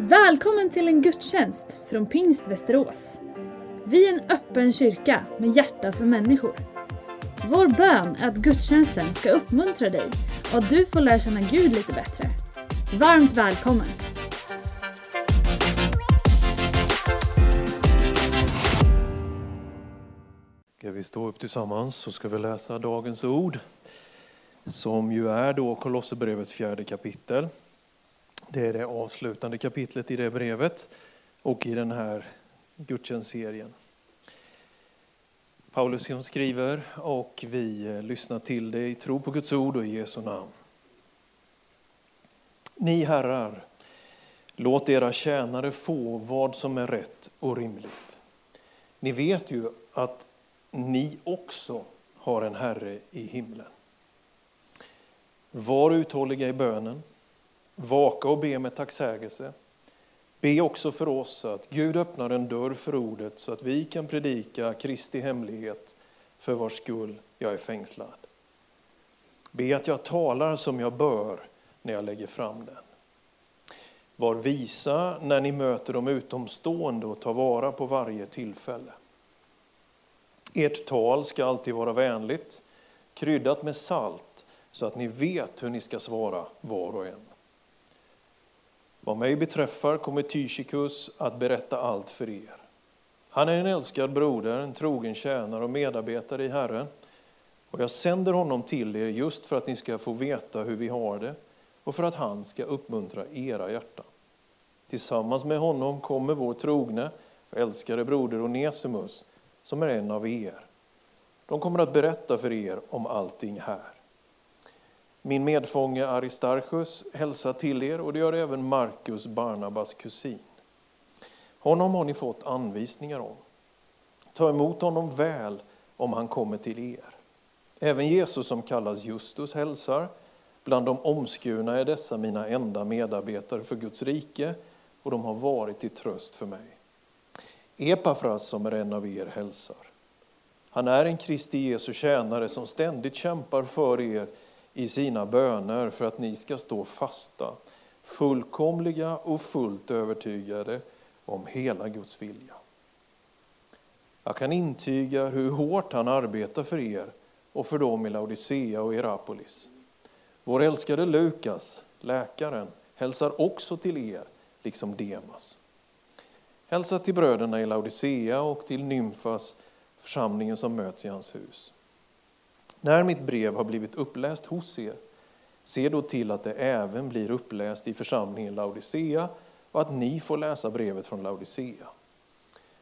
Välkommen till en gudstjänst från Pingst Västerås. Vi är en öppen kyrka med hjärta för människor. Vår bön är att gudstjänsten ska uppmuntra dig och att du får lära känna Gud lite bättre. Varmt välkommen! Ska vi stå upp tillsammans så ska vi läsa dagens ord som ju är då Kolosserbrevets fjärde kapitel. Det är det avslutande kapitlet i det brevet och i den här gudstjänstserien. Paulus som skriver och vi eh, lyssnar till det i tro på Guds ord och i Jesu namn. Ni herrar, låt era tjänare få vad som är rätt och rimligt. Ni vet ju att ni också har en Herre i himlen. Var uthålliga i bönen, vaka och be med tacksägelse. Be också för oss att Gud öppnar en dörr för ordet så att vi kan predika Kristi hemlighet för vars skull jag är fängslad. Be att jag talar som jag bör när jag lägger fram den. Var visa när ni möter de utomstående och ta vara på varje tillfälle. Ert tal ska alltid vara vänligt, kryddat med salt, så att ni vet hur ni ska svara var och en. Vad mig beträffar kommer Tychikus att berätta allt för er. Han är en älskad broder, en trogen tjänare och medarbetare i Herren. Och jag sänder honom till er just för att ni ska få veta hur vi har det och för att han ska uppmuntra era hjärtan. Tillsammans med honom kommer vår trogne och älskade broder Onesimus som är en av er. De kommer att berätta för er om allting här. Min medfånge Aristarchus hälsar till er och det gör även Markus, Barnabas kusin. Honom har ni fått anvisningar om. Ta emot honom väl om han kommer till er. Även Jesus som kallas Justus hälsar. Bland de omskurna är dessa mina enda medarbetare för Guds rike och de har varit till tröst för mig. Epafras som är en av er hälsar. Han är en Kristi Jesu tjänare som ständigt kämpar för er i sina böner för att ni ska stå fasta, fullkomliga och fullt övertygade om hela Guds vilja. Jag kan intyga hur hårt han arbetar för er och för dem i Laodicea och Hierapolis. Vår älskade Lukas, läkaren, hälsar också till er, liksom Demas. Hälsa till bröderna i Laodicea och till Nymfas, församlingen som möts i hans hus. När mitt brev har blivit uppläst hos er, se då till att det även blir uppläst i församlingen Laodicea och att ni får läsa brevet från Laodicea.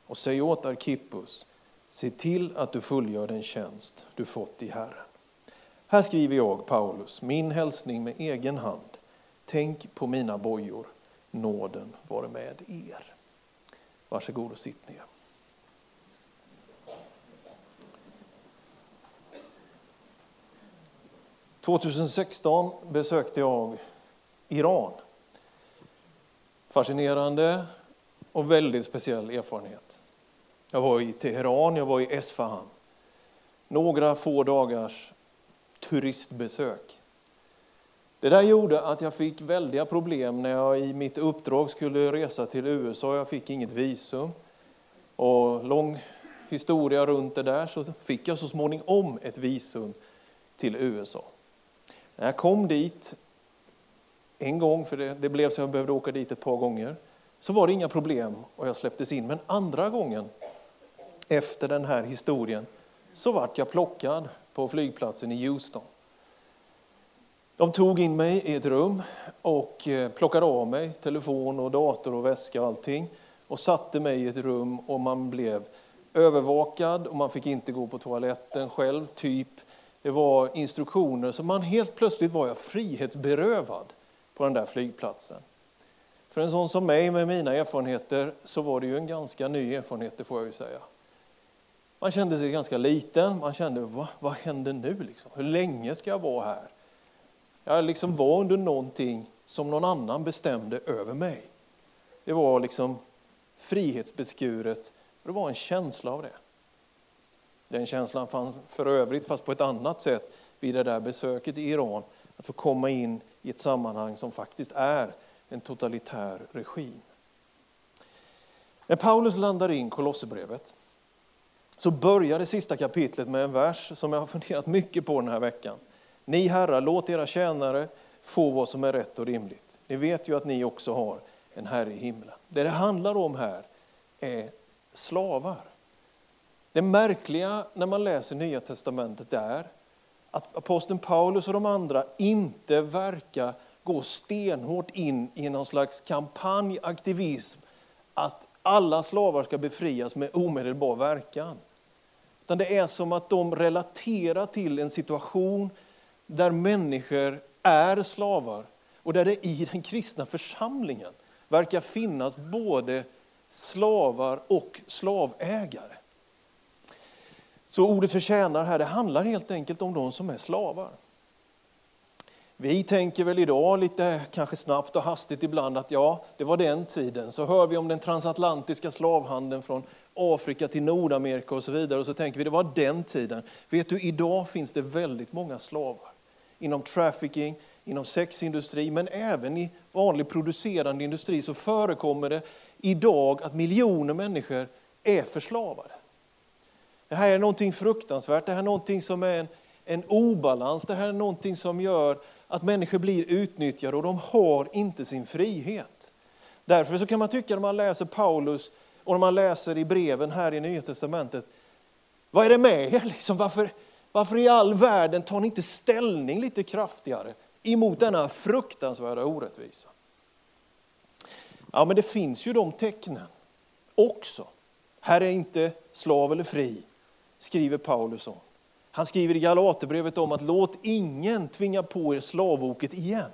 Och säg åt Arkippus, se till att du fullgör den tjänst du fått i Herren. Här skriver jag, Paulus, min hälsning med egen hand. Tänk på mina bojor, nåden vare med er. Varsågod och sitt ner. 2016 besökte jag Iran. Fascinerande och väldigt speciell erfarenhet. Jag var i Teheran, jag var i Esfahan. Några få dagars turistbesök. Det där gjorde att jag fick väldiga problem när jag i mitt uppdrag skulle resa till USA. Jag fick inget visum. Och lång historia runt det där så fick jag så småningom ett visum till USA. När jag kom dit en gång, för det, det blev så jag behövde åka dit ett par gånger, så var det inga problem och jag släpptes in. Men andra gången, efter den här historien, så vart jag plockad på flygplatsen i Houston. De tog in mig i ett rum och eh, plockade av mig telefon och dator och väska och allting och satte mig i ett rum och man blev övervakad och man fick inte gå på toaletten själv, typ det var instruktioner, så man helt plötsligt var jag frihetsberövad på den där flygplatsen. För en sån som mig med mina erfarenheter så var det ju en ganska ny erfarenhet, det får jag ju säga. Man kände sig ganska liten, man kände Va, vad händer nu? Liksom? Hur länge ska jag vara här? Jag liksom var under någonting som någon annan bestämde över mig. Det var liksom frihetsbeskuret och det var en känsla av det. Den känslan fanns för övrigt, fast på ett annat sätt, vid det där besöket i Iran. Att få komma in i ett sammanhang som faktiskt är en totalitär regim. När Paulus landar in Kolosserbrevet så börjar det sista kapitlet med en vers som jag har funderat mycket på den här veckan. Ni herrar, låt era tjänare få vad som är rätt och rimligt. Ni vet ju att ni också har en Herre i himlen. Det det handlar om här är slavar. Det märkliga när man läser Nya Testamentet är att aposteln Paulus och de andra inte verkar gå stenhårt in i någon slags kampanjaktivism att alla slavar ska befrias med omedelbar verkan. Utan det är som att de relaterar till en situation där människor är slavar och där det i den kristna församlingen verkar finnas både slavar och slavägare. Så ordet förtjänar här, det handlar helt enkelt om de som är slavar. Vi tänker väl idag lite kanske snabbt och hastigt ibland att ja, det var den tiden. Så hör vi om den transatlantiska slavhandeln från Afrika till Nordamerika och så vidare. Och så tänker vi det var den tiden. Vet du, idag finns det väldigt många slavar. Inom trafficking, inom sexindustri, men även i vanlig producerande industri så förekommer det idag att miljoner människor är förslavade. Det här är någonting fruktansvärt, det här är någonting som är en, en obalans, det här är någonting som gör att människor blir utnyttjade och de har inte sin frihet. Därför så kan man tycka när man läser Paulus och när man läser i breven här i Nya Testamentet, vad är det med er? Liksom, varför, varför i all världen tar ni inte ställning lite kraftigare emot denna fruktansvärda orättvisa? Ja, men det finns ju de tecknen också. Här är inte slav eller fri, skriver Paulus om. Han skriver i Galaterbrevet om att låt ingen tvinga på er slavoket igen.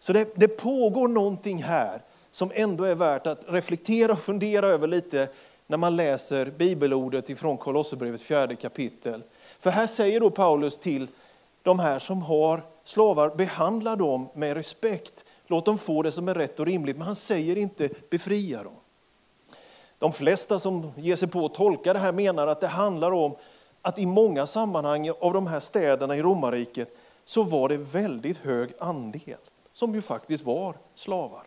Så det, det pågår någonting här som ändå är värt att reflektera och fundera över lite när man läser bibelordet ifrån Kolosserbrevets fjärde kapitel. För här säger då Paulus till de här som har slavar, behandla dem med respekt. Låt dem få det som är rätt och rimligt, men han säger inte befria dem. De flesta som ger sig på att tolka det här menar att det handlar om att i många sammanhang av de här städerna i romarriket så var det väldigt hög andel som ju faktiskt var slavar.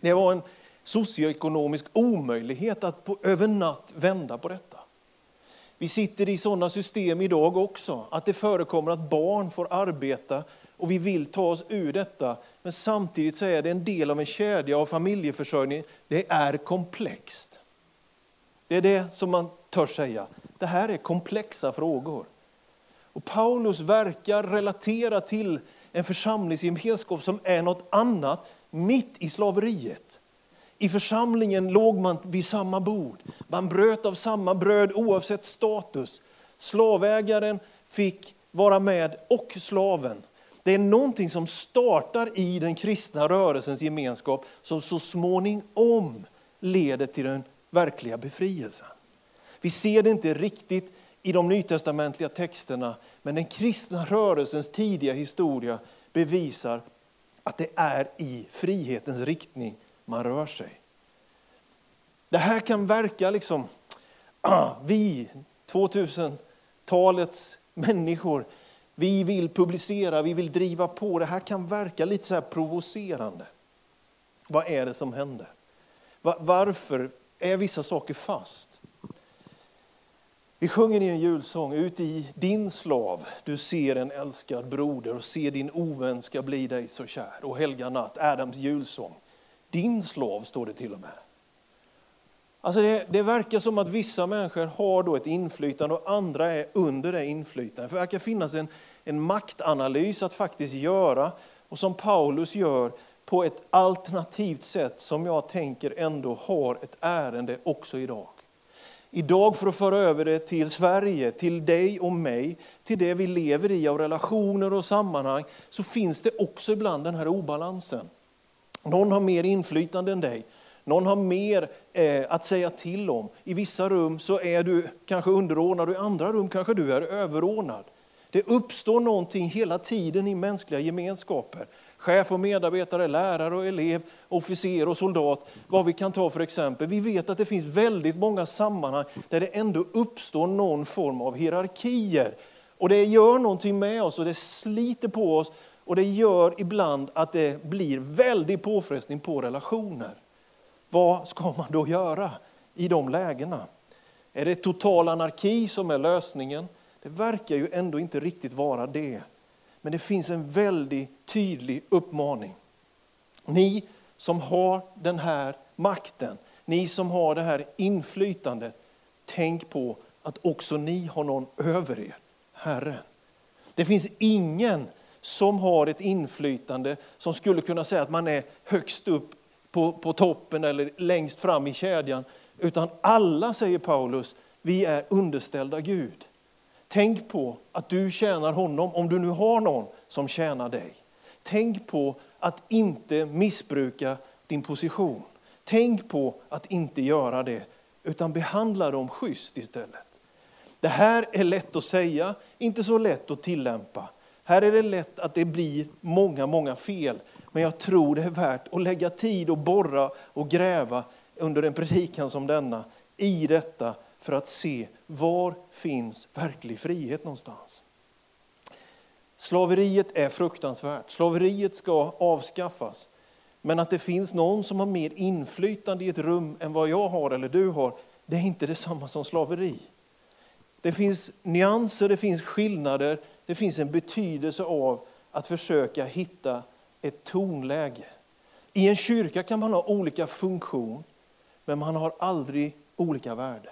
Det var en socioekonomisk omöjlighet att på, över natt vända på detta. Vi sitter i sådana system idag också, att det förekommer att barn får arbeta och vi vill ta oss ur detta. Men samtidigt så är det en del av en kedja av familjeförsörjning. Det är komplext. Det är det som man törs säga. Det här är komplexa frågor. Och Paulus verkar relatera till en församlingsgemenskap som är något annat mitt i slaveriet. I församlingen låg man vid samma bord. Man bröt av samma bröd oavsett status. Slavägaren fick vara med och slaven. Det är någonting som startar i den kristna rörelsens gemenskap som så småningom leder till den verkliga befrielsen. Vi ser det inte riktigt i de nytestamentliga texterna, men den kristna rörelsens tidiga historia bevisar att det är i frihetens riktning man rör sig. Det här kan verka liksom, ah, vi, 2000-talets människor, vi vill publicera, vi vill driva på. Det här kan verka lite så här provocerande. Vad är det som händer? Varför är vissa saker fast? Vi sjunger i en julsång, ut i din slav, du ser en älskad broder och ser din ovän ska bli dig så kär. Och helga natt, Adams julsång. Din slav står det till och med. Alltså det, det, verkar som att vissa människor har då ett inflytande och andra är under det inflytandet. Det verkar finnas en, en maktanalys att faktiskt göra och som Paulus gör på ett alternativt sätt som jag tänker ändå har ett ärende också idag. Idag för att föra över det till Sverige, till dig och mig, till det vi lever i av relationer och sammanhang, så finns det också ibland den här obalansen. Någon har mer inflytande än dig. Någon har mer eh, att säga till om. I vissa rum så är du kanske underordnad och i andra rum kanske du är överordnad. Det uppstår någonting hela tiden i mänskliga gemenskaper chef och medarbetare, lärare och elev, officer och soldat, vad vi kan ta för exempel. Vi vet att det finns väldigt många sammanhang där det ändå uppstår någon form av hierarkier. Och det gör någonting med oss och det sliter på oss Och det gör ibland att det blir väldig påfrestning på relationer. Vad ska man då göra i de lägena? Är det total anarki som är lösningen? Det verkar ju ändå inte riktigt vara det. Men det finns en väldigt tydlig uppmaning. Ni som har den här makten, ni som har det här inflytandet, tänk på att också ni har någon över er, Herren. Det finns ingen som har ett inflytande som skulle kunna säga att man är högst upp på, på toppen eller längst fram i kedjan. Utan alla, säger Paulus, vi är underställda Gud. Tänk på att du tjänar honom, om du nu har någon som tjänar dig. Tänk på att inte missbruka din position. Tänk på att inte göra det, utan behandla dem schysst istället. Det här är lätt att säga, inte så lätt att tillämpa. Här är det lätt att det blir många, många fel. Men jag tror det är värt att lägga tid och borra och gräva under en predikan som denna i detta för att se var finns verklig frihet någonstans. Slaveriet är fruktansvärt. Slaveriet ska avskaffas. Men att det finns någon som har mer inflytande i ett rum än vad jag har eller du har, det är inte detsamma som slaveri. Det finns nyanser, det finns skillnader, det finns en betydelse av att försöka hitta ett tonläge. I en kyrka kan man ha olika funktion, men man har aldrig olika värde.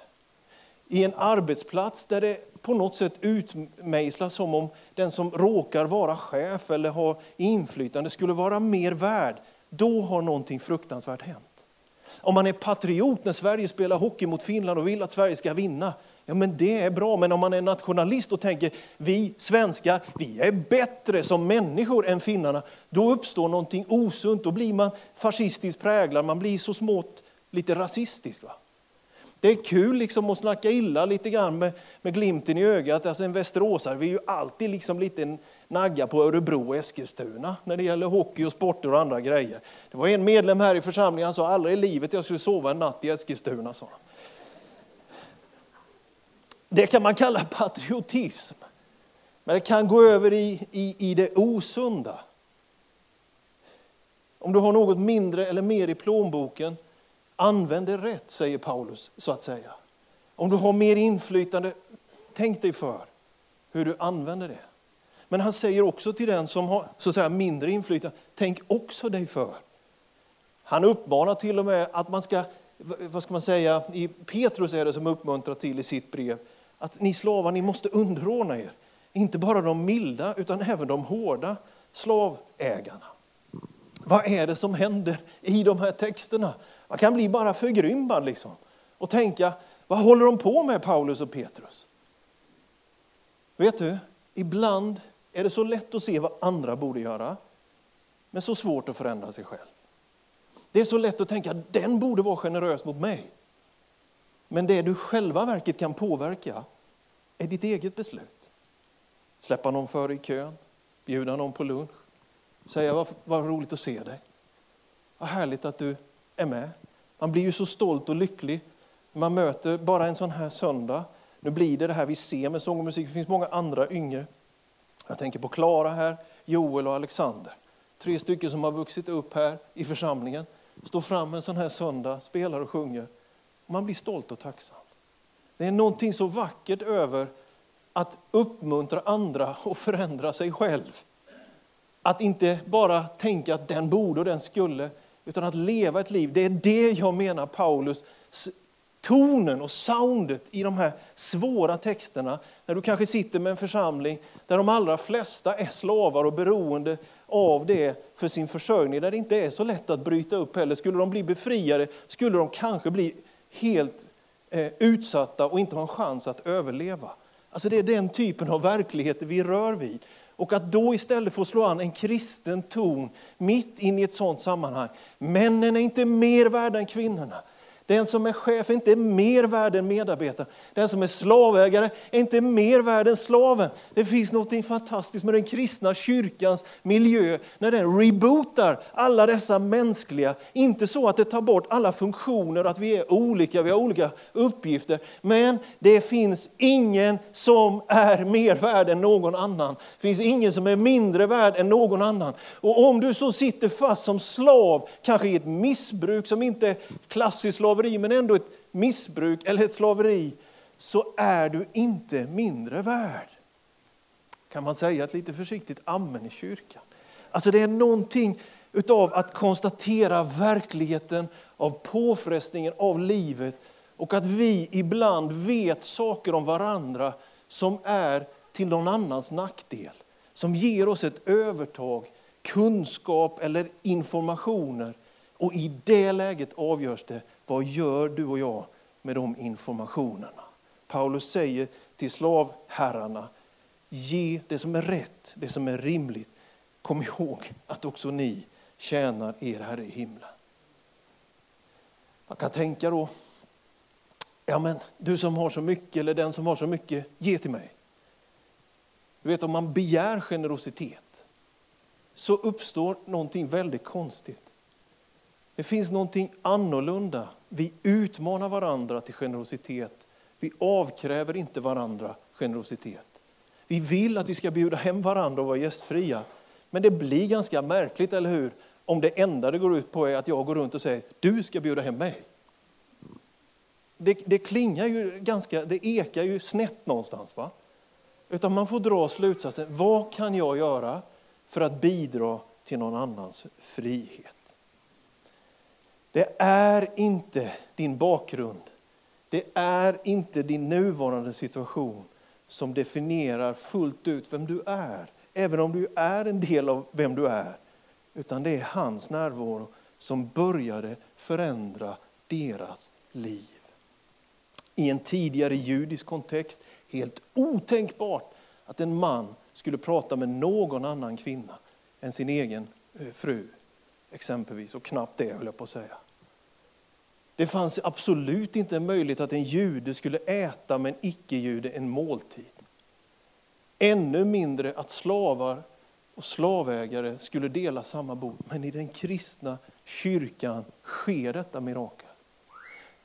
I en arbetsplats där det på något sätt utmejslas som om den som råkar vara chef eller ha inflytande skulle vara mer värd, då har någonting fruktansvärt hänt. Om man är patriot när Sverige spelar hockey mot Finland och vill att Sverige ska vinna, Ja, men det är bra, men om man är nationalist och tänker vi svenskar, vi är bättre som människor än finnarna, då uppstår någonting osunt. Då blir man fascistiskt präglad, man blir så smått lite rasistisk. Va? Det är kul liksom att snacka illa lite grann med, med glimten i ögat. Alltså en västeråsare, vi är ju alltid liksom lite nagga på Örebro och Eskilstuna när det gäller hockey och sporter och andra grejer. Det var en medlem här i församlingen, han sa aldrig i livet jag skulle sova en natt i Eskilstuna. Så. Det kan man kalla patriotism. Men det kan gå över i, i, i det osunda. Om du har något mindre eller mer i plånboken, använd det rätt, säger Paulus. så att säga. Om du har mer inflytande, tänk dig för hur du använder det. Men han säger också till den som har så att säga, mindre inflytande, tänk också dig för. Han uppmanar till och med att man ska, vad ska man säga, i Petrus är det som uppmuntrar till i sitt brev, att ni slavar, ni måste underordna er. Inte bara de milda, utan även de hårda slavägarna. Vad är det som händer i de här texterna? Man kan bli bara förgrymmad liksom. och tänka, vad håller de på med Paulus och Petrus? Vet du, ibland är det så lätt att se vad andra borde göra, men så svårt att förändra sig själv. Det är så lätt att tänka, den borde vara generös mot mig. Men det du själva verket kan påverka är ditt eget beslut. Släppa någon före i kön, bjuda någon på lunch, säga vad, vad roligt att se dig. Vad härligt att du är med. Man blir ju så stolt och lycklig när man möter bara en sån här söndag. Nu blir det det här vi ser med sång och musik. Det finns många andra yngre. Jag tänker på Klara här, Joel och Alexander. Tre stycken som har vuxit upp här i församlingen. Står fram en sån här söndag, spelar och sjunger. Man blir stolt och tacksam. Det är någonting så vackert över att uppmuntra andra och förändra sig själv. Att inte bara tänka att den borde och den skulle, utan att leva ett liv. Det är det jag menar Paulus, tonen och soundet i de här svåra texterna. När du kanske sitter med en församling där de allra flesta är slavar och beroende av det för sin försörjning, där det inte är så lätt att bryta upp heller. Skulle de bli befriade skulle de kanske bli helt eh, utsatta och inte ha en chans att överleva. Alltså det är den typen av verklighet vi rör vid. Och att då istället få slå an en kristen ton mitt in i ett sådant sammanhang. Männen är inte mer värda än kvinnorna. Den som är chef är inte mer värd än medarbetaren. Den som är slavägare är inte mer värd än slaven. Det finns något fantastiskt med den kristna kyrkans miljö när den rebootar alla dessa mänskliga, inte så att det tar bort alla funktioner, att vi är olika, vi har olika uppgifter. Men det finns ingen som är mer värd än någon annan. Det finns ingen som är mindre värd än någon annan. Och om du så sitter fast som slav, kanske i ett missbruk som inte är klassiskt slaveri, men ändå ett missbruk eller ett slaveri så är du inte mindre värd. Kan man säga ett lite försiktigt amen i kyrkan? Alltså det är någonting utav att konstatera verkligheten av påfrestningen av livet och att vi ibland vet saker om varandra som är till någon annans nackdel. Som ger oss ett övertag, kunskap eller informationer. Och i det läget avgörs det vad gör du och jag med de informationerna? Paulus säger till slavherrarna, ge det som är rätt, det som är rimligt. Kom ihåg att också ni tjänar er Herre i himlen. Man kan tänka då, ja men du som har så mycket eller den som har så mycket, ge till mig. Du vet om man begär generositet så uppstår någonting väldigt konstigt. Det finns någonting annorlunda. Vi utmanar varandra till generositet. Vi avkräver inte varandra generositet. Vi vill att vi ska bjuda hem varandra och vara gästfria. Men det blir ganska märkligt, eller hur? Om det enda det går ut på är att jag går runt och säger, du ska bjuda hem mig. Det, det klingar ju ganska, det ekar ju snett någonstans. va? Utan man får dra slutsatsen, vad kan jag göra för att bidra till någon annans frihet? Det är inte din bakgrund, det är inte din nuvarande situation som definierar fullt ut vem du är, även om du är en del av vem du är. Utan det är hans närvaro som började förändra deras liv. I en tidigare judisk kontext, helt otänkbart att en man skulle prata med någon annan kvinna än sin egen eh, fru exempelvis, och knappt det höll jag på att säga. Det fanns absolut inte en möjlighet att en jude skulle äta med en icke-jude en måltid. Ännu mindre att slavar och slavägare skulle dela samma bord. Men i den kristna kyrkan sker detta mirakel.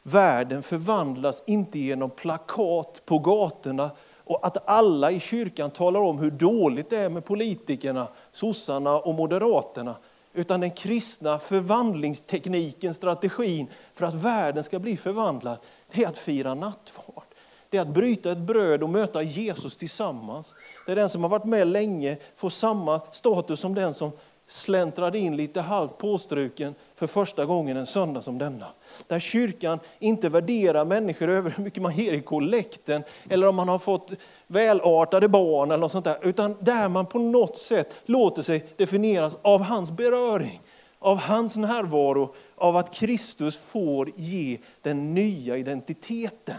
Världen förvandlas inte genom plakat på gatorna och att alla i kyrkan talar om hur dåligt det är med politikerna, sossarna och moderaterna. Utan den kristna förvandlingstekniken, strategin för att världen ska bli förvandlad, det är att fira nattvard. Det är att bryta ett bröd och möta Jesus tillsammans. Det är den som har varit med länge får samma status som den som släntrade in lite halvt påstruken för första gången en söndag som denna. Där kyrkan inte värderar människor över hur mycket man ger i kollekten eller om man har fått välartade barn eller något sånt där. Utan där man på något sätt låter sig definieras av hans beröring, av hans närvaro, av att Kristus får ge den nya identiteten.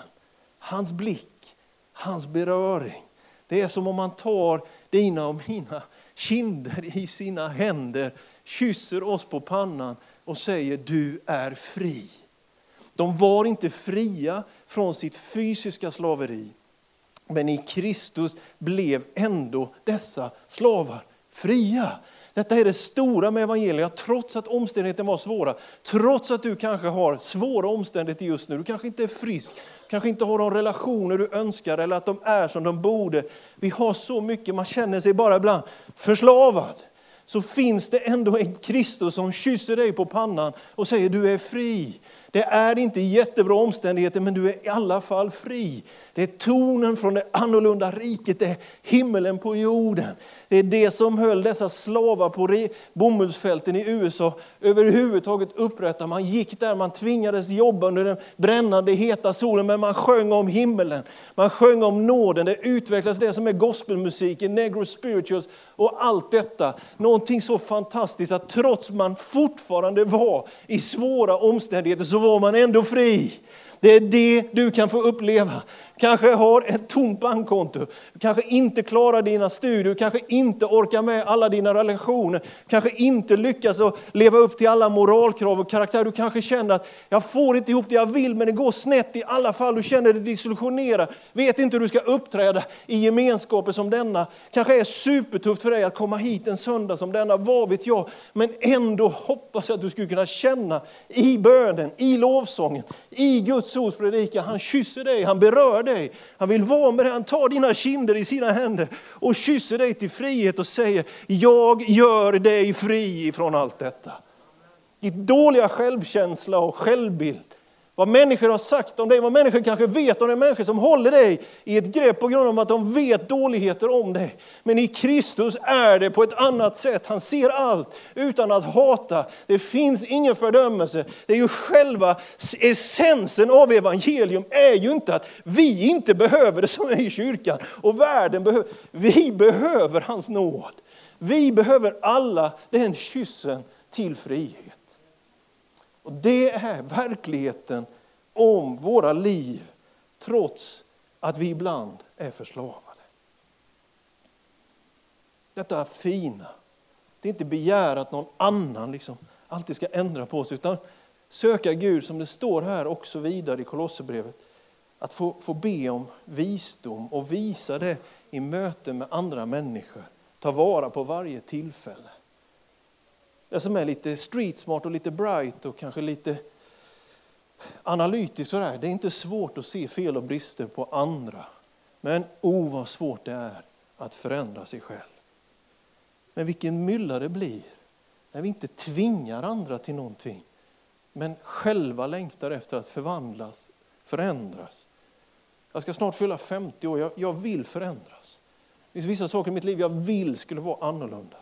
Hans blick, hans beröring. Det är som om man tar dina och mina kinder i sina händer, kysser oss på pannan och säger du är fri. De var inte fria från sitt fysiska slaveri. Men i Kristus blev ändå dessa slavar fria. Detta är det stora med evangeliet, trots att omständigheterna var svåra, trots att du kanske har svåra omständigheter just nu, du kanske inte är frisk, kanske inte har de relationer du önskar eller att de är som de borde. Vi har så mycket, man känner sig bara ibland förslavad. Så finns det ändå en Kristus som kysser dig på pannan och säger du är fri. Det är inte jättebra omständigheter, men du är i alla fall fri. Det är tonen från det annorlunda riket, det är himmelen på jorden. Det är det som höll dessa slavar på bomullsfälten i USA överhuvudtaget upprätta. Man gick där, man tvingades jobba under den brännande heta solen, men man sjöng om himmelen. Man sjöng om nåden, det utvecklades det som är gospelmusiken, negro spirituals och allt detta. Någonting så fantastiskt att trots man fortfarande var i svåra omständigheter så var man ändå fri. Det är det du kan få uppleva. Kanske har ett tomt bankkonto, kanske inte klarar dina studier, kanske inte orkar med alla dina relationer, kanske inte lyckas att leva upp till alla moralkrav och karaktär. Du kanske känner att jag får inte ihop det jag vill, men det går snett i alla fall. Du känner dig disillusionerad, vet inte hur du ska uppträda i gemenskaper som denna. Kanske är supertufft för dig att komma hit en söndag som denna, vad vet jag. Men ändå hoppas jag att du skulle kunna känna i bönen, i lovsången, i Guds ords predikan. Han kysser dig, han berör dig. Han vill vara med dig, han tar dina kinder i sina händer och kysser dig till frihet och säger, jag gör dig fri ifrån allt detta. Ditt dåliga självkänsla och självbild vad människor har sagt om dig, vad människor kanske vet om dig, människor som håller dig i ett grepp på grund av att de vet dåligheter om dig. Men i Kristus är det på ett annat sätt. Han ser allt utan att hata. Det finns ingen fördömelse. Det är ju själva essensen av evangelium är ju inte att vi inte behöver det som är i kyrkan och världen behöver. Vi behöver hans nåd. Vi behöver alla den kyssen till frihet. Och Det är verkligheten om våra liv trots att vi ibland är förslavade. Detta fina, det är inte begär att någon annan liksom alltid ska ändra på sig utan söka Gud som det står här också vidare i Kolosserbrevet. Att få, få be om visdom och visa det i möten med andra människor. Ta vara på varje tillfälle. Det som är lite street smart och lite bright och kanske lite analytiskt sådär. Det är inte svårt att se fel och brister på andra. Men oh vad svårt det är att förändra sig själv. Men vilken mylla det blir när vi inte tvingar andra till någonting. Men själva längtar efter att förvandlas, förändras. Jag ska snart fylla 50 år, jag, jag vill förändras. Det finns vissa saker i mitt liv jag vill skulle vara annorlunda.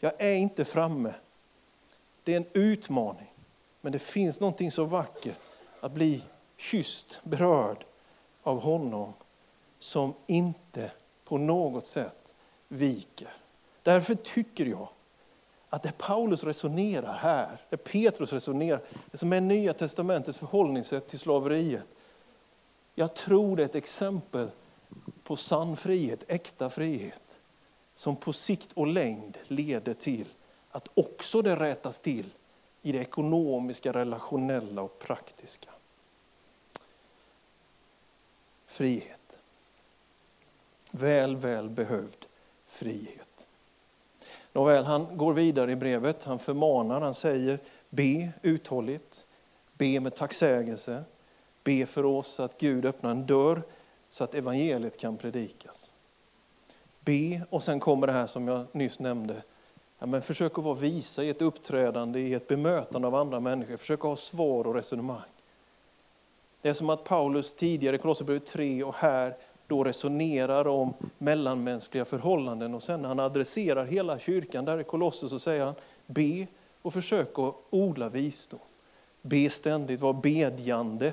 Jag är inte framme. Det är en utmaning. Men det finns någonting så vackert att bli kysst, berörd av honom som inte på något sätt viker. Därför tycker jag att det Paulus resonerar här, det Petrus resonerar, det som är Nya Testamentets förhållningssätt till slaveriet. Jag tror det är ett exempel på sann frihet, äkta frihet som på sikt och längd leder till att också det rätas till i det ekonomiska, relationella och praktiska. Frihet. Väl, väl behövd frihet. Nåväl, han går vidare i brevet, han förmanar, han säger be uthålligt, be med tacksägelse, be för oss att Gud öppnar en dörr så att evangeliet kan predikas. Be och sen kommer det här som jag nyss nämnde. Ja, men försök att vara visa i ett uppträdande, i ett bemötande av andra människor. Försök att ha svar och resonemang. Det är som att Paulus tidigare i Kolosserbrevet 3 och här då resonerar om mellanmänskliga förhållanden och sen när han adresserar hela kyrkan där i Kolosser så säger han be och försök att odla visdom. Be ständigt, var bedjande.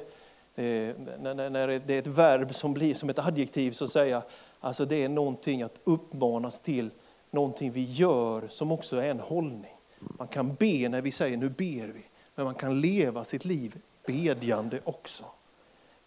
Eh, när det är ett verb som blir som ett adjektiv så säger jag Alltså det är någonting att uppmanas till, någonting vi gör som också är en hållning. Man kan be när vi säger nu ber vi, men man kan leva sitt liv bedjande också.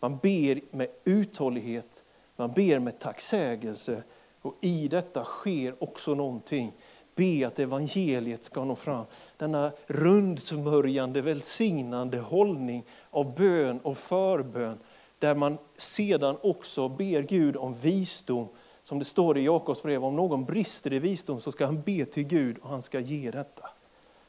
Man ber med uthållighet, man ber med tacksägelse och i detta sker också någonting. Be att evangeliet ska nå fram. Denna rundsmörjande, välsignande hållning av bön och förbön där man sedan också ber Gud om visdom. Som det står i Jakobs brev, om någon brister i visdom så ska han be till Gud och han ska ge detta.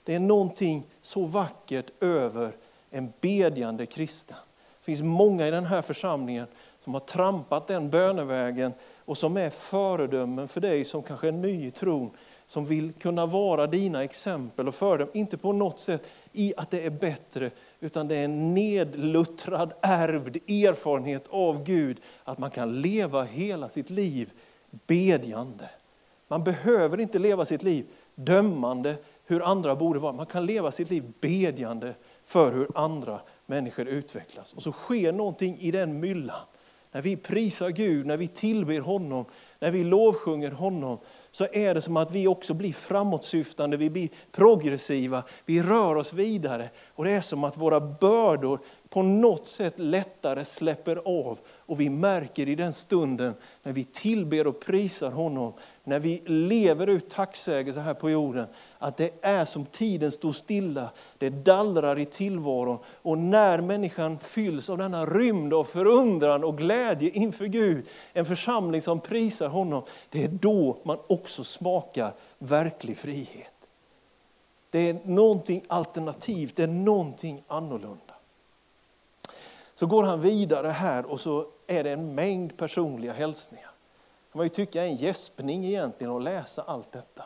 Det är någonting så vackert över en bedjande kristen. Det finns många i den här församlingen som har trampat den bönevägen och som är föredömen för dig som kanske är ny i tron, som vill kunna vara dina exempel och föredömen. Inte på något sätt i att det är bättre, utan det är en nedluttrad, ärvd erfarenhet av Gud att man kan leva hela sitt liv bedjande. Man behöver inte leva sitt liv dömande hur andra borde vara. Man kan leva sitt liv bedjande för hur andra människor utvecklas. Och så sker någonting i den myllan. När vi prisar Gud, när vi tillber honom, när vi lovsjunger honom, så är det som att vi också blir framåtsyftande, vi blir progressiva, vi rör oss vidare. Och det är som att våra bördor på något sätt lättare släpper av. Och vi märker i den stunden när vi tillber och prisar honom, när vi lever ut tacksägelse här på jorden, att det är som tiden står stilla, det dallrar i tillvaron. Och när människan fylls av denna rymd av förundran och glädje inför Gud, en församling som prisar honom, det är då man också också smakar verklig frihet. Det är någonting alternativt, det är någonting annorlunda. Så går han vidare här och så är det en mängd personliga hälsningar. kan man ju tycka är en gäspning egentligen att läsa allt detta.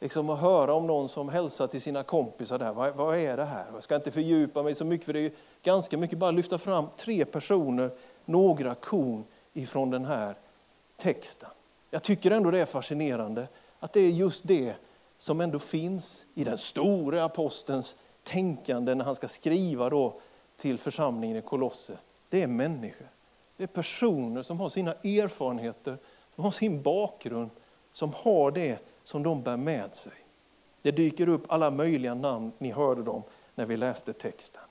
Liksom att höra om någon som hälsar till sina kompisar där. Vad, vad är det här? Jag ska inte fördjupa mig så mycket för det är ganska mycket. Bara lyfta fram tre personer, några kon ifrån den här texten. Jag tycker ändå det är fascinerande att det är just det som ändå finns i den store apostelns tänkande när han ska skriva då till församlingen i Kolosse, det är människor. Det är personer som har sina erfarenheter, som har sin bakgrund, som har det som de bär med sig. Det dyker upp alla möjliga namn, ni hörde dem när vi läste texten.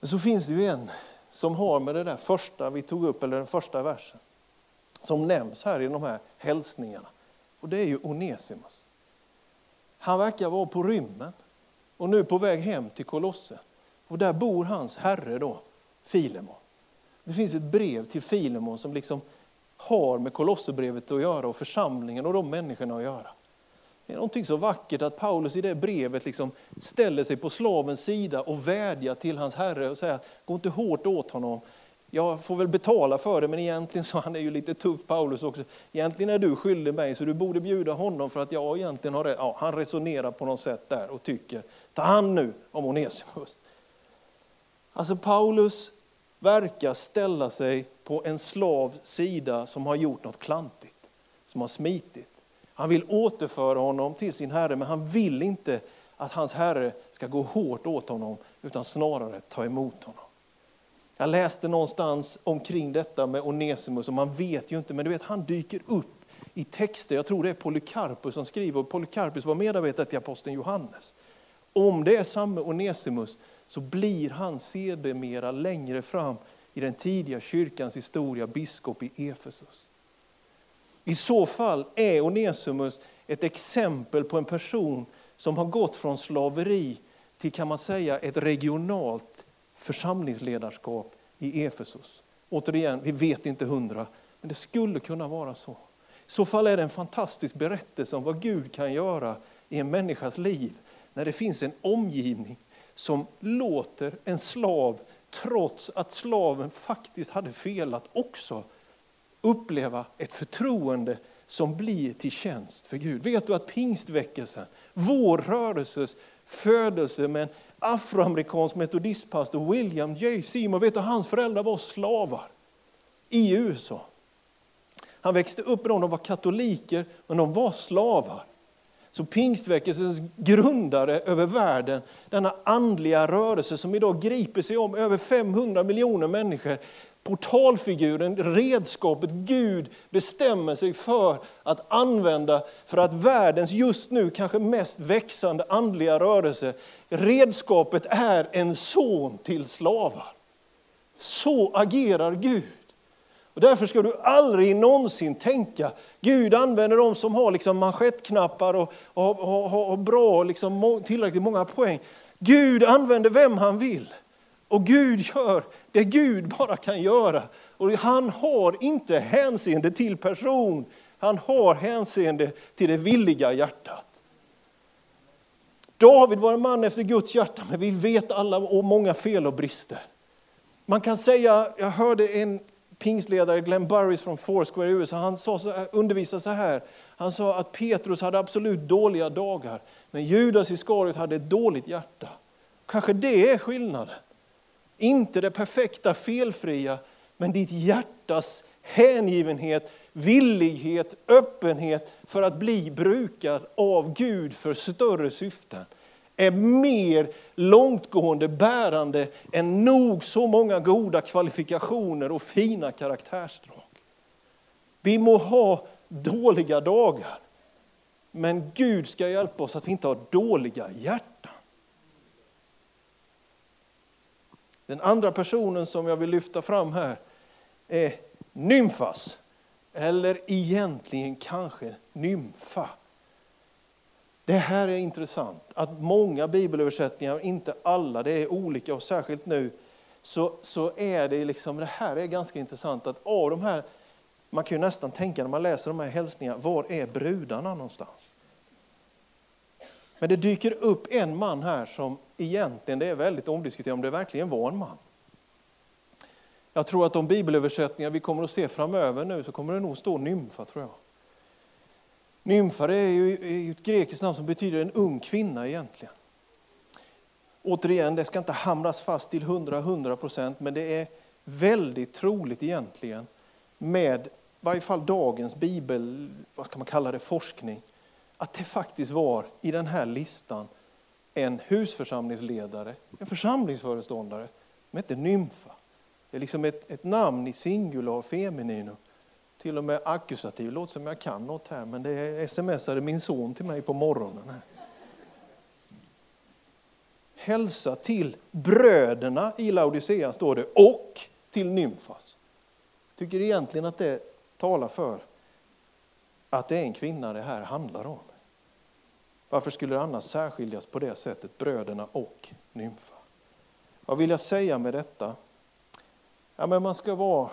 Men så finns det ju en som har med det där första vi tog upp, eller den första versen, som nämns här i de här hälsningarna. Och det är ju Onesimus. Han verkar vara på rymmen och nu på väg hem till Kolosse. Och där bor hans herre då, Filemon. Det finns ett brev till Filemon som liksom har med Kolosserbrevet att göra och församlingen och de människorna att göra. Det är någonting så vackert att Paulus i det brevet liksom ställer sig på slavens sida och vädjar till hans herre och säger, gå inte hårt åt honom. Jag får väl betala för det, men egentligen så han är ju lite tuff Paulus också. Egentligen är du skyldig mig, så du borde bjuda honom för att jag egentligen har rätt. Ja, han resonerar på något sätt där och tycker, ta hand nu om Onesimus. Alltså Paulus verkar ställa sig på en slavs sida som har gjort något klantigt, som har smitit. Han vill återföra honom till sin herre, men han vill inte att hans herre ska gå hårt åt honom, utan snarare ta emot honom. Jag läste någonstans omkring detta med Onesimus, och man vet ju inte, men du vet, han dyker upp i texter. Jag tror det är Polycarpus som skriver, och Polycarpus var medarbetare till aposteln Johannes. Om det är samma Onesimus så blir han sedermera längre fram i den tidiga kyrkans historia biskop i Efesus. I så fall är Onesimus ett exempel på en person som har gått från slaveri till kan man säga ett regionalt församlingsledarskap i Efesus. Återigen, vi vet inte hundra, men det skulle kunna vara så. I så fall är det en fantastisk berättelse om vad Gud kan göra i en människas liv när det finns en omgivning som låter en slav, trots att slaven faktiskt hade felat, också uppleva ett förtroende som blir till tjänst för Gud. Vet du att pingstväckelsen, vår rörelses födelse med en afroamerikansk metodistpastor, William J. Seymour, vet du hans föräldrar var slavar i USA. Han växte upp med dem, de var katoliker, men de var slavar. Så pingstväckelsens grundare över världen, denna andliga rörelse som idag griper sig om över 500 miljoner människor, portalfiguren, redskapet Gud bestämmer sig för att använda för att världens just nu kanske mest växande andliga rörelse, redskapet är en son till slavar. Så agerar Gud. Och därför ska du aldrig någonsin tänka, Gud använder de som har liksom manschettknappar och, och, och, och bra, liksom, tillräckligt många poäng. Gud använder vem han vill. Och Gud gör det Gud bara kan göra. Och han har inte hänseende till person, han har hänseende till det villiga hjärtat. David var en man efter Guds hjärta, men vi vet alla om många fel och brister. Man kan säga, jag hörde en pingstledare Glenn Burris från Foursquare i USA, han sa så här, undervisade så här. Han sa att Petrus hade absolut dåliga dagar, men Judas Iskariot hade ett dåligt hjärta. Kanske det är skillnaden. Inte det perfekta, felfria, men ditt hjärtas hängivenhet, villighet, öppenhet för att bli brukad av Gud för större syften är mer långtgående bärande än nog så många goda kvalifikationer och fina karaktärsdrag. Vi må ha dåliga dagar. Men Gud ska hjälpa oss att vi inte har dåliga hjärtan. Den andra personen som jag vill lyfta fram här är Nymfas. Eller egentligen kanske Nymfa. Det här är intressant, att många bibelöversättningar, inte alla, det är olika och särskilt nu, så, så är det liksom, det här är ganska intressant att av de här, man kan ju nästan tänka när man läser de här hälsningarna, var är brudarna någonstans? Men det dyker upp en man här som egentligen, det är väldigt omdiskuterat om det verkligen var en man. Jag tror att de bibelöversättningar vi kommer att se framöver nu så kommer det nog stå nymfa tror jag. Nymfa är ju ett grekiskt namn som betyder en ung kvinna egentligen. Återigen, det ska inte hamras fast till 100-100 procent, men det är väldigt troligt egentligen med i varje fall dagens bibel, vad ska man kalla det, forskning, att det faktiskt var i den här listan en husförsamlingsledare, en församlingsföreståndare som hette Nymfa. Det är liksom ett, ett namn i singular femininum. Till och med akkusativ, låter som jag kan något här, men det smsade min son till mig på morgonen. Här. Hälsa till bröderna i Laodicea, står det, och till Nymfas. Tycker egentligen att det talar för att det är en kvinna det här handlar om. Varför skulle det annars särskiljas på det sättet, bröderna och Nymfa? Vad vill jag säga med detta? Ja, men man ska vara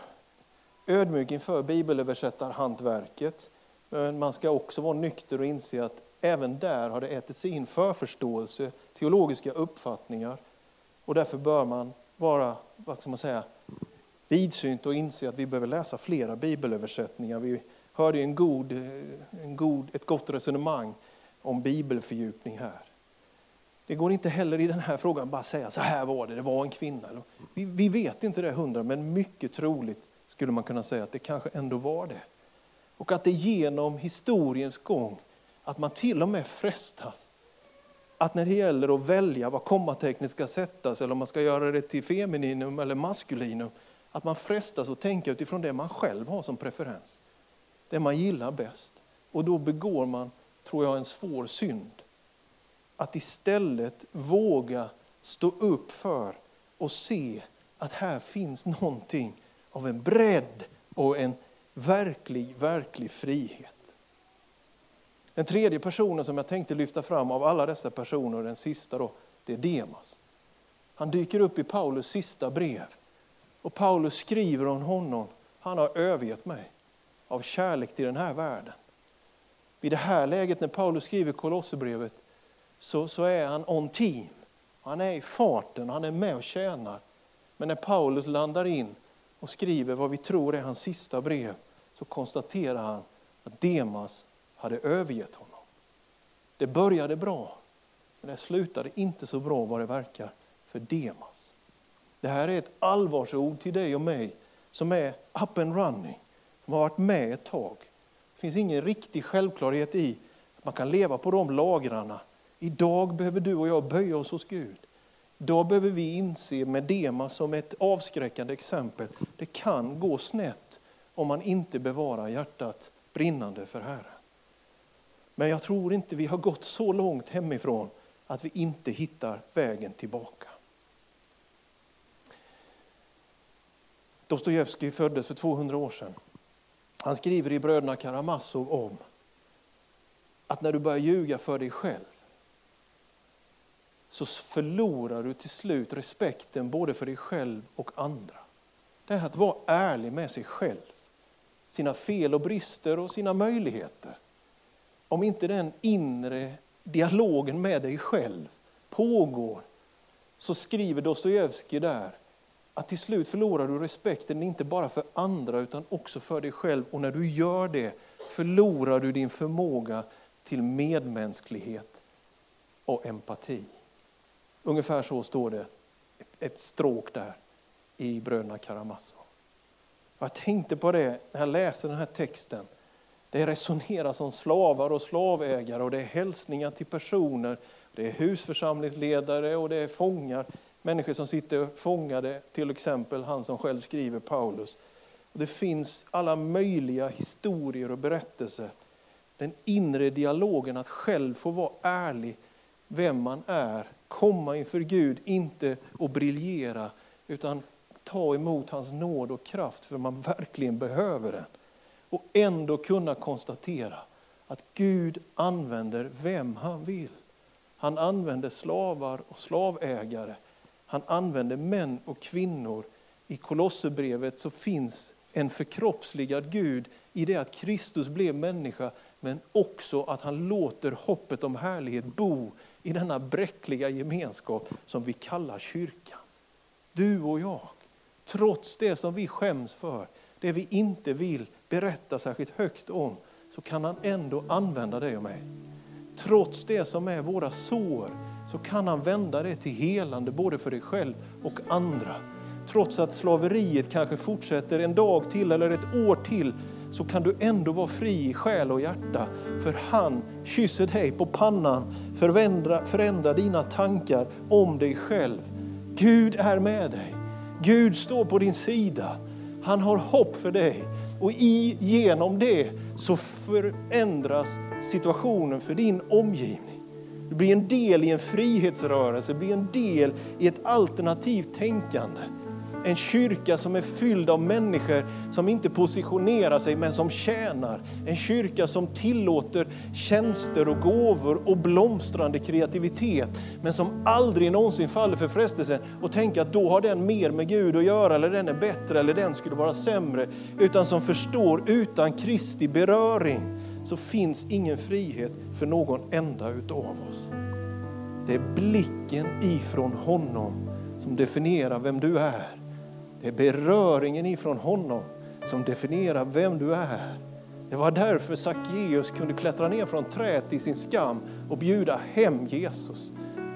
ödmjuk inför bibelöversättarhantverket. Men man ska också vara nykter och inse att även där har det ätit sig in förförståelse, teologiska uppfattningar. Och därför bör man vara vad ska man säga, vidsynt och inse att vi behöver läsa flera bibelöversättningar. Vi hörde en god, eh, en god, ett gott resonemang om bibelfördjupning här. Det går inte heller i den här frågan bara säga så här var det, det var en kvinna. Vi, vi vet inte det hundra, men mycket troligt skulle man kunna säga att det kanske ändå var det. Och att det genom historiens gång, att man till och med frestas att när det gäller att välja var kommatecknet ska sättas, eller om man ska göra det till femininum eller maskulinum, att man frestas att tänka utifrån det man själv har som preferens. Det man gillar bäst. Och då begår man, tror jag, en svår synd. Att istället våga stå upp för och se att här finns någonting av en bredd och en verklig, verklig frihet. Den tredje personen som jag tänkte lyfta fram av alla dessa personer, den sista då, det är Demas. Han dyker upp i Paulus sista brev. Och Paulus skriver om honom, han har övergett mig av kärlek till den här världen. I det här läget när Paulus skriver Kolosserbrevet så, så är han on team. Han är i farten, han är med och tjänar. Men när Paulus landar in och skriver vad vi tror är hans sista brev så konstaterar han att Demas hade övergett honom. Det började bra, men det slutade inte så bra vad det verkar för Demas. Det här är ett allvarsord till dig och mig som är up and running, som har varit med ett tag. Det finns ingen riktig självklarhet i att man kan leva på de lagrarna. Idag behöver du och jag böja oss hos Gud. Idag behöver vi inse med Dema som ett avskräckande exempel, det kan gå snett om man inte bevarar hjärtat brinnande för Herren. Men jag tror inte vi har gått så långt hemifrån att vi inte hittar vägen tillbaka. Dostojevskij föddes för 200 år sedan. Han skriver i Bröderna Karamazov om att när du börjar ljuga för dig själv så förlorar du till slut respekten både för dig själv och andra. Det är att vara ärlig med sig själv, sina fel och brister och sina möjligheter. Om inte den inre dialogen med dig själv pågår så skriver Dostojevskij där att till slut förlorar du respekten inte bara för andra utan också för dig själv. Och när du gör det förlorar du din förmåga till medmänsklighet och empati. Ungefär så står det, ett, ett stråk där i Bröderna Karamazov. Jag tänkte på det när jag läser den här texten. Det resoneras om slavar och slavägare och det är hälsningar till personer. Det är husförsamlingsledare och det är fångar. Människor som sitter fångade, till exempel han som själv skriver Paulus. Det finns alla möjliga historier och berättelser. Den inre dialogen, att själv få vara ärlig vem man är, komma inför Gud, inte och briljera, utan ta emot hans nåd och kraft för man verkligen behöver den. Och ändå kunna konstatera att Gud använder vem han vill. Han använder slavar och slavägare. Han använder män och kvinnor. I Kolosserbrevet så finns en förkroppsligad Gud i det att Kristus blev människa, men också att han låter hoppet om härlighet bo i denna bräckliga gemenskap som vi kallar kyrkan. Du och jag, trots det som vi skäms för, det vi inte vill berätta särskilt högt om, så kan han ändå använda dig och mig. Trots det som är våra sår, så kan han vända det till helande både för dig själv och andra. Trots att slaveriet kanske fortsätter en dag till eller ett år till, så kan du ändå vara fri i själ och hjärta. För han kysser dig på pannan, förändrar, förändra dina tankar om dig själv. Gud är med dig. Gud står på din sida. Han har hopp för dig. Och i, genom det så förändras situationen för din omgivning. Du blir en del i en frihetsrörelse, blir en del i ett alternativt tänkande. En kyrka som är fylld av människor som inte positionerar sig men som tjänar. En kyrka som tillåter tjänster och gåvor och blomstrande kreativitet men som aldrig någonsin faller för frestelsen och tänker att då har den mer med Gud att göra eller den är bättre eller den skulle vara sämre. Utan som förstår utan Kristi beröring så finns ingen frihet för någon enda utav oss. Det är blicken ifrån honom som definierar vem du är. Det är beröringen ifrån honom som definierar vem du är. Det var därför Sackeus kunde klättra ner från trädet i sin skam och bjuda hem Jesus.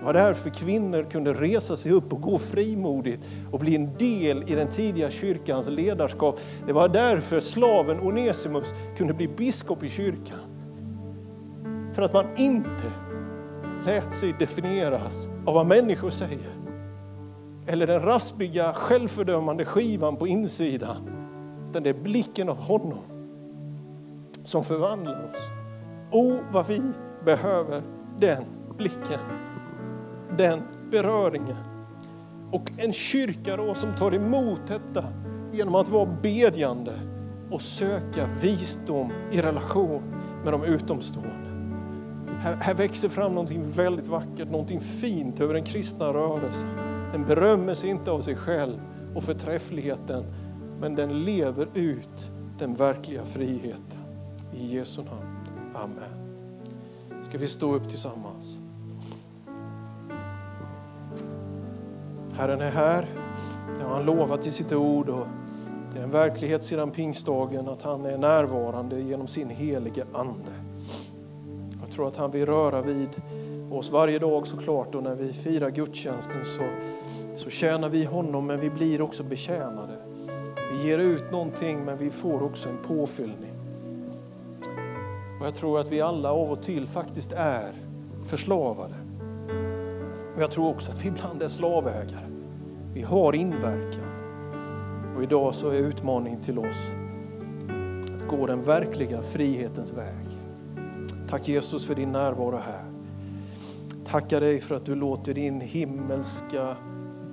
Det var därför kvinnor kunde resa sig upp och gå frimodigt och bli en del i den tidiga kyrkans ledarskap. Det var därför slaven Onesimus kunde bli biskop i kyrkan. För att man inte lät sig definieras av vad människor säger eller den raspiga självfördömande skivan på insidan. Utan det är blicken av honom som förvandlar oss. O, vad vi behöver den blicken, den beröringen. Och en kyrka då som tar emot detta genom att vara bedjande och söka visdom i relation med de utomstående. Här, här växer fram någonting väldigt vackert, någonting fint över den kristna rörelsen. Den berömmer sig inte av sig själv och förträffligheten, men den lever ut den verkliga friheten. I Jesu namn. Amen. Ska vi stå upp tillsammans? Herren är här. Det har han lovat i sitt ord. Och det är en verklighet sedan pingstdagen att han är närvarande genom sin helige Ande. Jag tror att han vill röra vid oss varje dag såklart och när vi firar gudstjänsten så, så tjänar vi honom men vi blir också betjänade. Vi ger ut någonting men vi får också en påfyllning. Och jag tror att vi alla av och till faktiskt är förslavade. Och jag tror också att vi ibland är slavägare. Vi har inverkan. Och idag så är utmaningen till oss att gå den verkliga frihetens väg. Tack Jesus för din närvaro här. Tackar dig för att du låter din himmelska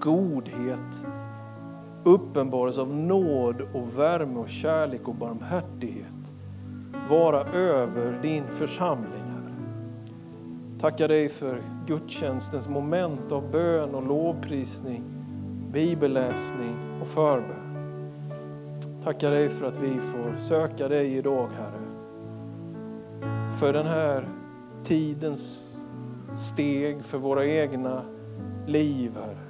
godhet uppenbaras av nåd och värme och kärlek och barmhärtighet vara över din församling. Tackar dig för gudstjänstens moment av bön och lovprisning, bibelläsning och förbön. Tackar dig för att vi får söka dig idag, Herre. För den här tidens steg för våra egna liv, Herre.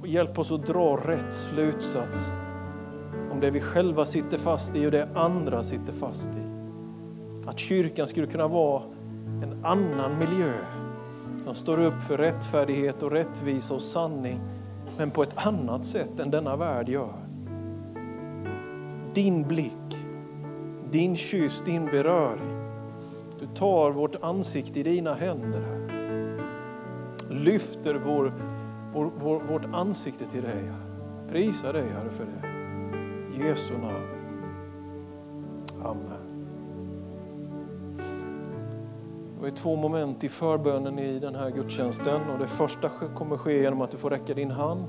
Och hjälp oss att dra rätt slutsats om det vi själva sitter fast i och det andra sitter fast i. Att kyrkan skulle kunna vara en annan miljö som står upp för rättfärdighet och rättvisa och sanning, men på ett annat sätt än denna värld gör. Din blick, din kyss, din beröring du tar vårt ansikte i dina händer. Lyfter vår, vår, vår, vårt ansikte till dig. Prisa dig Herre för det. Jesu namn. Amen. Det är två moment i förbönen i den här gudstjänsten. Och det första kommer ske genom att du får räcka din hand.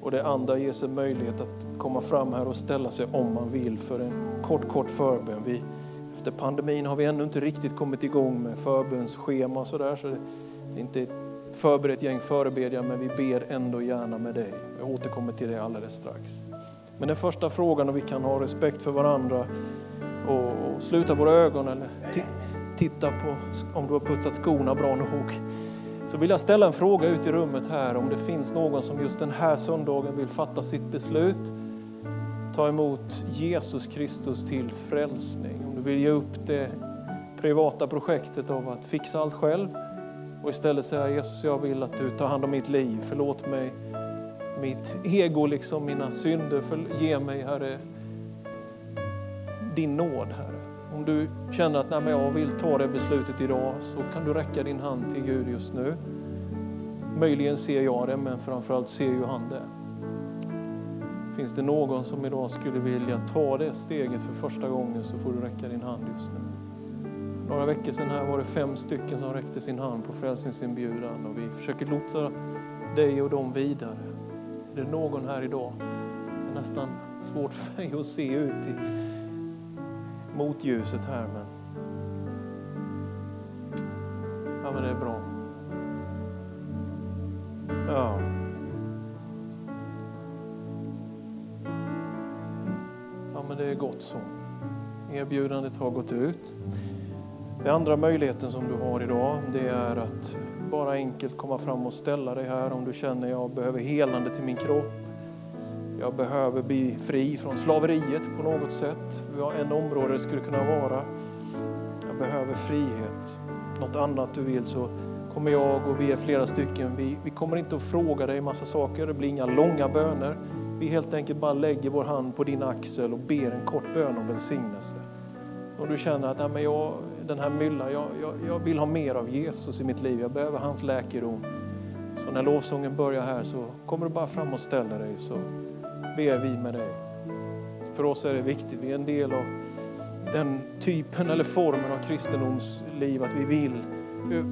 Och det andra ges en möjlighet att komma fram här och ställa sig om man vill för en kort, kort förbön. Vi, efter pandemin har vi ännu inte riktigt kommit igång med förbönsschema och sådär. Så det är inte ett förberett gäng förebedjare, men vi ber ändå gärna med dig. Jag återkommer till det alldeles strax. Men den första frågan, om vi kan ha respekt för varandra och, och sluta våra ögon eller titta på om du har putsat skorna bra nog. Så vill jag ställa en fråga ut i rummet här om det finns någon som just den här söndagen vill fatta sitt beslut. Ta emot Jesus Kristus till frälsning. Om du vill ge upp det privata projektet av att fixa allt själv och istället säga Jesus jag vill att du tar hand om mitt liv. Förlåt mig mitt ego, liksom mina synder. För, ge mig Herre din nåd Herre. Om du känner att Nej, men jag vill ta det beslutet idag så kan du räcka din hand till Gud just nu. Möjligen ser jag det, men framförallt ser ju han det. Finns det någon som idag skulle vilja ta det steget för första gången så får du räcka din hand just nu. Några veckor sedan här var det fem stycken som räckte sin hand på frälsningsinbjudan och vi försöker lotsa dig och dem vidare. Är det någon här idag? Det är nästan svårt för mig att se ut i mot ljuset här men Ja men det är bra. Ja. Ja men det är gott så. Erbjudandet har gått ut. Den andra möjligheten som du har idag det är att bara enkelt komma fram och ställa dig här om du känner att jag behöver helande till min kropp. Jag behöver bli fri från slaveriet på något sätt. En område det skulle kunna vara. Jag behöver frihet. Något annat du vill så kommer jag och vi är flera stycken. Vi, vi kommer inte att fråga dig massa saker. Det blir inga långa böner. Vi helt enkelt bara lägger vår hand på din axel och ber en kort bön om välsignelse. Om du känner att Nej, men jag, den här myllan, jag, jag, jag vill ha mer av Jesus i mitt liv. Jag behöver hans läkedom. Så när lovsången börjar här så kommer du bara fram och ställer dig så ber vi med dig. För oss är det viktigt, vi är en del av den typen eller formen av kristendomsliv att vi vill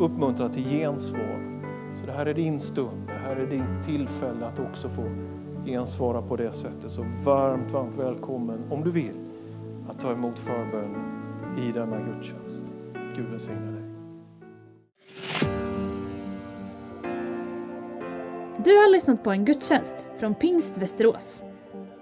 uppmuntra till gensvar. Så det här är din stund, det här är ditt tillfälle att också få gensvara på det sättet. Så varmt, varmt välkommen om du vill att ta emot förbön i denna gudstjänst. Gud välsigne dig. Du har lyssnat på en gudstjänst från Pingst Västerås.